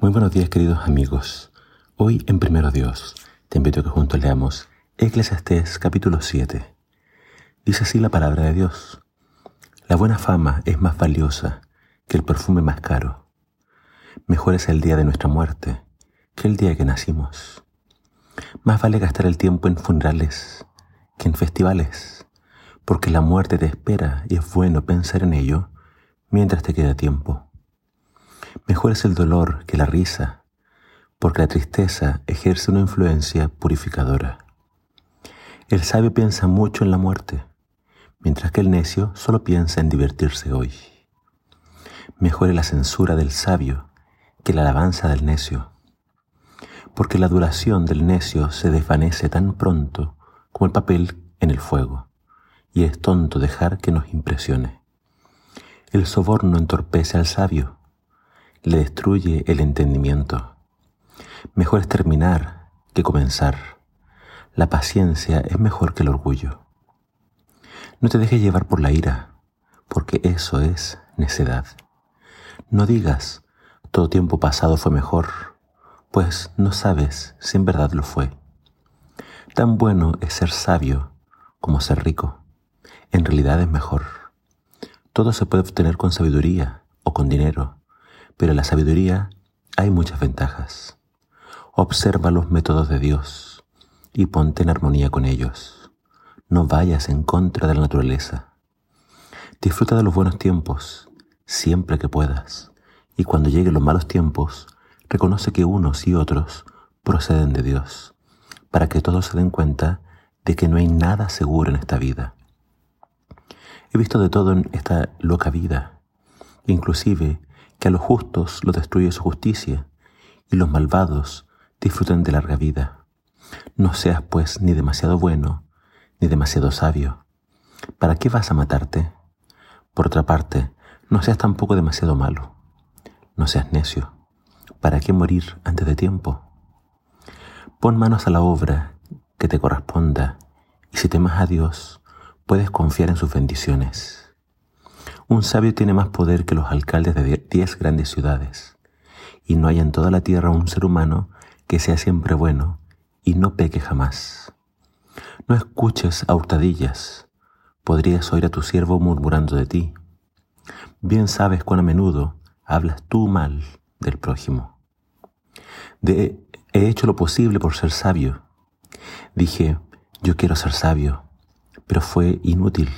Muy buenos días queridos amigos. Hoy en Primero Dios te invito a que juntos leamos Eclesiastés capítulo 7. Dice así la palabra de Dios. La buena fama es más valiosa que el perfume más caro. Mejor es el día de nuestra muerte que el día que nacimos. Más vale gastar el tiempo en funerales que en festivales, porque la muerte te espera y es bueno pensar en ello mientras te queda tiempo. Mejor es el dolor que la risa, porque la tristeza ejerce una influencia purificadora. El sabio piensa mucho en la muerte, mientras que el necio solo piensa en divertirse hoy. Mejor es la censura del sabio que la alabanza del necio, porque la duración del necio se desvanece tan pronto como el papel en el fuego, y es tonto dejar que nos impresione. El soborno entorpece al sabio, le destruye el entendimiento. Mejor es terminar que comenzar la paciencia es mejor que el orgullo. No te dejes llevar por la ira, porque eso es necedad. No digas, todo tiempo pasado fue mejor, pues no sabes si en verdad lo fue. Tan bueno es ser sabio como ser rico. En realidad es mejor. Todo se puede obtener con sabiduría o con dinero, pero en la sabiduría hay muchas ventajas. Observa los métodos de Dios y ponte en armonía con ellos. No vayas en contra de la naturaleza. Disfruta de los buenos tiempos siempre que puedas y cuando lleguen los malos tiempos, reconoce que unos y otros proceden de Dios, para que todos se den cuenta de que no hay nada seguro en esta vida. He visto de todo en esta loca vida, inclusive que a los justos lo destruye su justicia y los malvados disfruten de larga vida. No seas pues ni demasiado bueno ni demasiado sabio. ¿Para qué vas a matarte? Por otra parte, no seas tampoco demasiado malo. No seas necio. ¿Para qué morir antes de tiempo? Pon manos a la obra que te corresponda y si temas a Dios, puedes confiar en sus bendiciones. Un sabio tiene más poder que los alcaldes de diez grandes ciudades, y no hay en toda la tierra un ser humano que sea siempre bueno y no peque jamás. No escuches a hurtadillas, podrías oír a tu siervo murmurando de ti. Bien sabes cuán a menudo hablas tú mal del prójimo. He hecho lo posible por ser sabio. Dije, yo quiero ser sabio, pero fue inútil,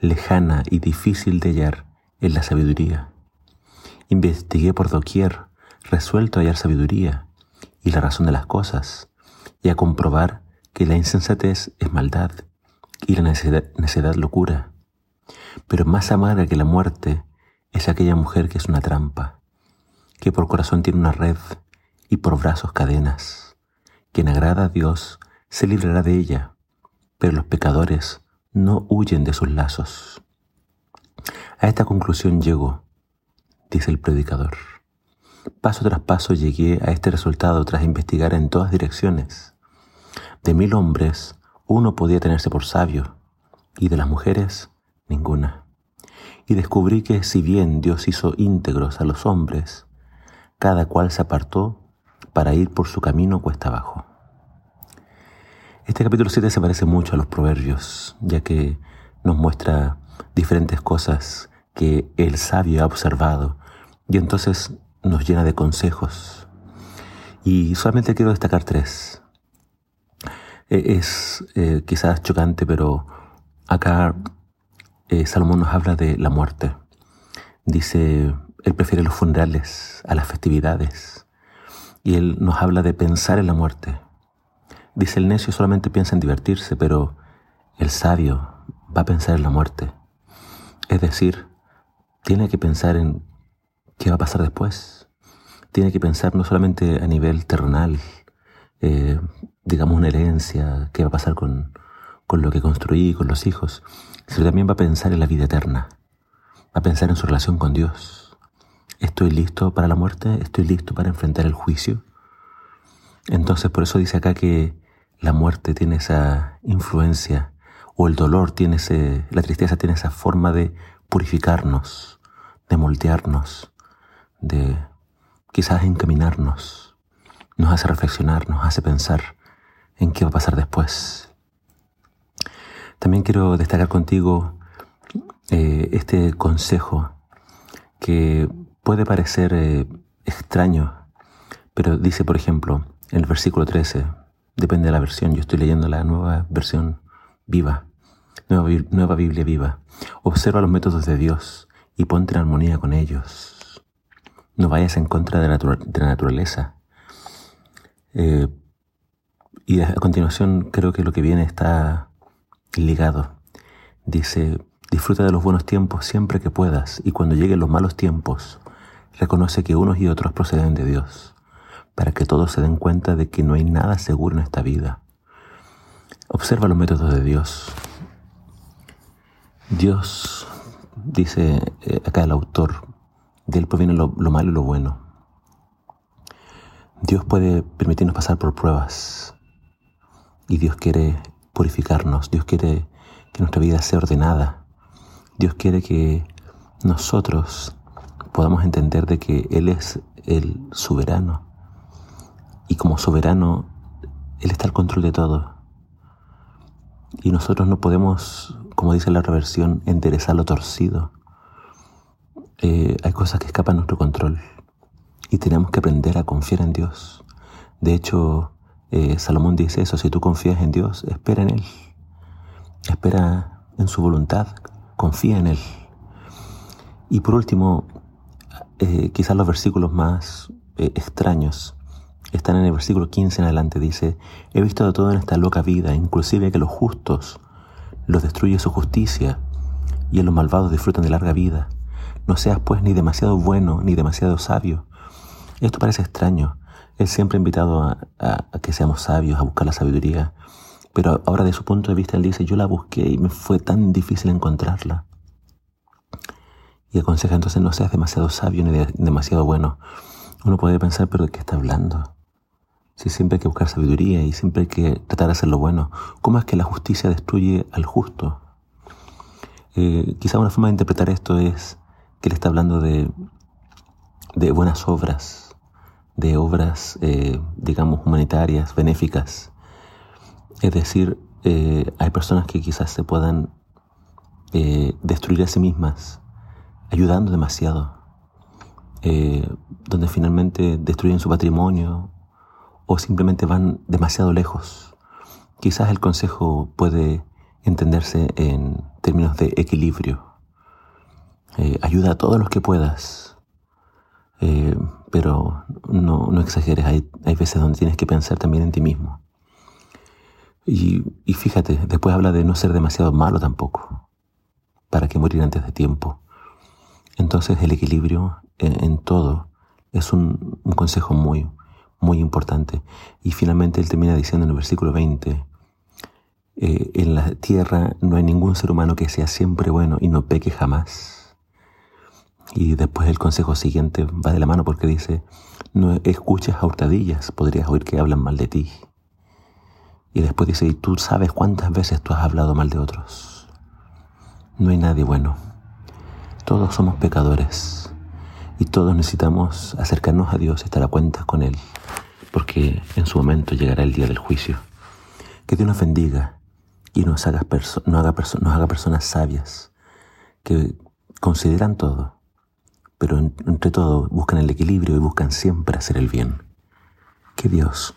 lejana y difícil de hallar en la sabiduría. Investigué por doquier, resuelto a hallar sabiduría y la razón de las cosas, y a comprobar que la insensatez es maldad y la necedad, locura. Pero más amarga que la muerte es aquella mujer que es una trampa, que por corazón tiene una red y por brazos cadenas. Quien agrada a Dios se librará de ella, pero los pecadores no huyen de sus lazos. A esta conclusión llego, dice el predicador. Paso tras paso llegué a este resultado tras investigar en todas direcciones. De mil hombres, uno podía tenerse por sabio, y de las mujeres, ninguna. Y descubrí que si bien Dios hizo íntegros a los hombres, cada cual se apartó para ir por su camino cuesta abajo. Este capítulo 7 se parece mucho a los proverbios, ya que nos muestra diferentes cosas que el sabio ha observado y entonces nos llena de consejos. Y solamente quiero destacar tres. E, es eh, quizás chocante, pero acá eh, Salomón nos habla de la muerte. Dice, él prefiere los funerales a las festividades. Y él nos habla de pensar en la muerte. Dice, el necio solamente piensa en divertirse, pero el sabio va a pensar en la muerte. Es decir, tiene que pensar en qué va a pasar después. Tiene que pensar no solamente a nivel terrenal, eh, digamos, una herencia, qué va a pasar con, con lo que construí, con los hijos, sino también va a pensar en la vida eterna, va a pensar en su relación con Dios. ¿Estoy listo para la muerte? ¿Estoy listo para enfrentar el juicio? Entonces, por eso dice acá que la muerte tiene esa influencia, o el dolor tiene ese, la tristeza tiene esa forma de purificarnos, de moldearnos, de, quizás encaminarnos, nos hace reflexionar, nos hace pensar en qué va a pasar después. También quiero destacar contigo eh, este consejo que puede parecer eh, extraño, pero dice, por ejemplo, en el versículo 13, depende de la versión, yo estoy leyendo la nueva versión viva, nueva, Biblia viva. Observa los métodos de Dios y ponte en armonía con ellos. No vayas en contra de la, naturaleza. Eh, y a continuación creo que lo que viene está ligado. Dice, disfruta de los buenos tiempos siempre que puedas y cuando lleguen los malos tiempos, reconoce que unos y otros proceden de Dios, para que todos se den cuenta de que no hay nada seguro en esta vida. Observa los métodos de Dios. Dios, dice eh, acá el autor, de él proviene lo, malo y lo bueno. Dios puede permitirnos pasar por pruebas y Dios quiere purificarnos, Dios quiere que nuestra vida sea ordenada, Dios quiere que nosotros podamos entender de que Él es el soberano y como soberano Él está al control de todo. Y nosotros no podemos, como dice la reversión, enderezar lo torcido. Eh, hay cosas que escapan a nuestro control y tenemos que aprender a confiar en Dios. De hecho, eh, Salomón dice eso, si tú confías en Dios, espera en Él. Espera en su voluntad, confía en Él. Y por último, eh, quizás los versículos más extraños están en el versículo 15 en adelante, dice, he visto de todo en esta loca vida, inclusive que los justos los destruye su justicia y en los malvados disfrutan de larga vida. No seas pues ni demasiado bueno ni demasiado sabio. Esto parece extraño. Él siempre ha invitado a, a que seamos sabios, a buscar la sabiduría. Pero ahora de su punto de vista él dice, yo la busqué y me fue tan difícil encontrarla. Y aconseja entonces no seas demasiado sabio ni demasiado bueno. Uno puede pensar, pero ¿de qué está hablando? Si siempre hay que buscar sabiduría y siempre hay que tratar de hacer lo bueno, ¿cómo es que la justicia destruye al justo? Eh, quizá una forma de interpretar esto es que él está hablando de, de buenas obras, de obras, eh, digamos, humanitarias, benéficas. Es decir, eh, hay personas que quizás se puedan destruir a sí mismas, ayudando demasiado, donde finalmente destruyen su patrimonio o simplemente van demasiado lejos. Quizás el consejo puede entenderse en términos de equilibrio. Eh, ayuda a todos los que puedas, eh, pero no, no exageres. Hay, hay, veces donde tienes que pensar también en ti mismo. Y, fíjate, después habla de no ser demasiado malo tampoco, para que morir antes de tiempo. Entonces el equilibrio en, en todo es un, un consejo muy, muy importante. Y finalmente él termina diciendo en el versículo 20, eh, en la tierra no hay ningún ser humano que sea siempre bueno y no peque jamás. Y después el consejo siguiente va de la mano porque dice, no escuches a hurtadillas, podrías oír que hablan mal de ti. Y después dice, y tú sabes cuántas veces tú has hablado mal de otros. No hay nadie bueno. Todos somos pecadores y todos necesitamos acercarnos a Dios, estar a cuentas con Él porque en su momento llegará el día del juicio. Que Dios nos bendiga y nos haga, nos haga, nos haga personas sabias que consideran todo, pero entre todo buscan el equilibrio y buscan siempre hacer el bien. Que Dios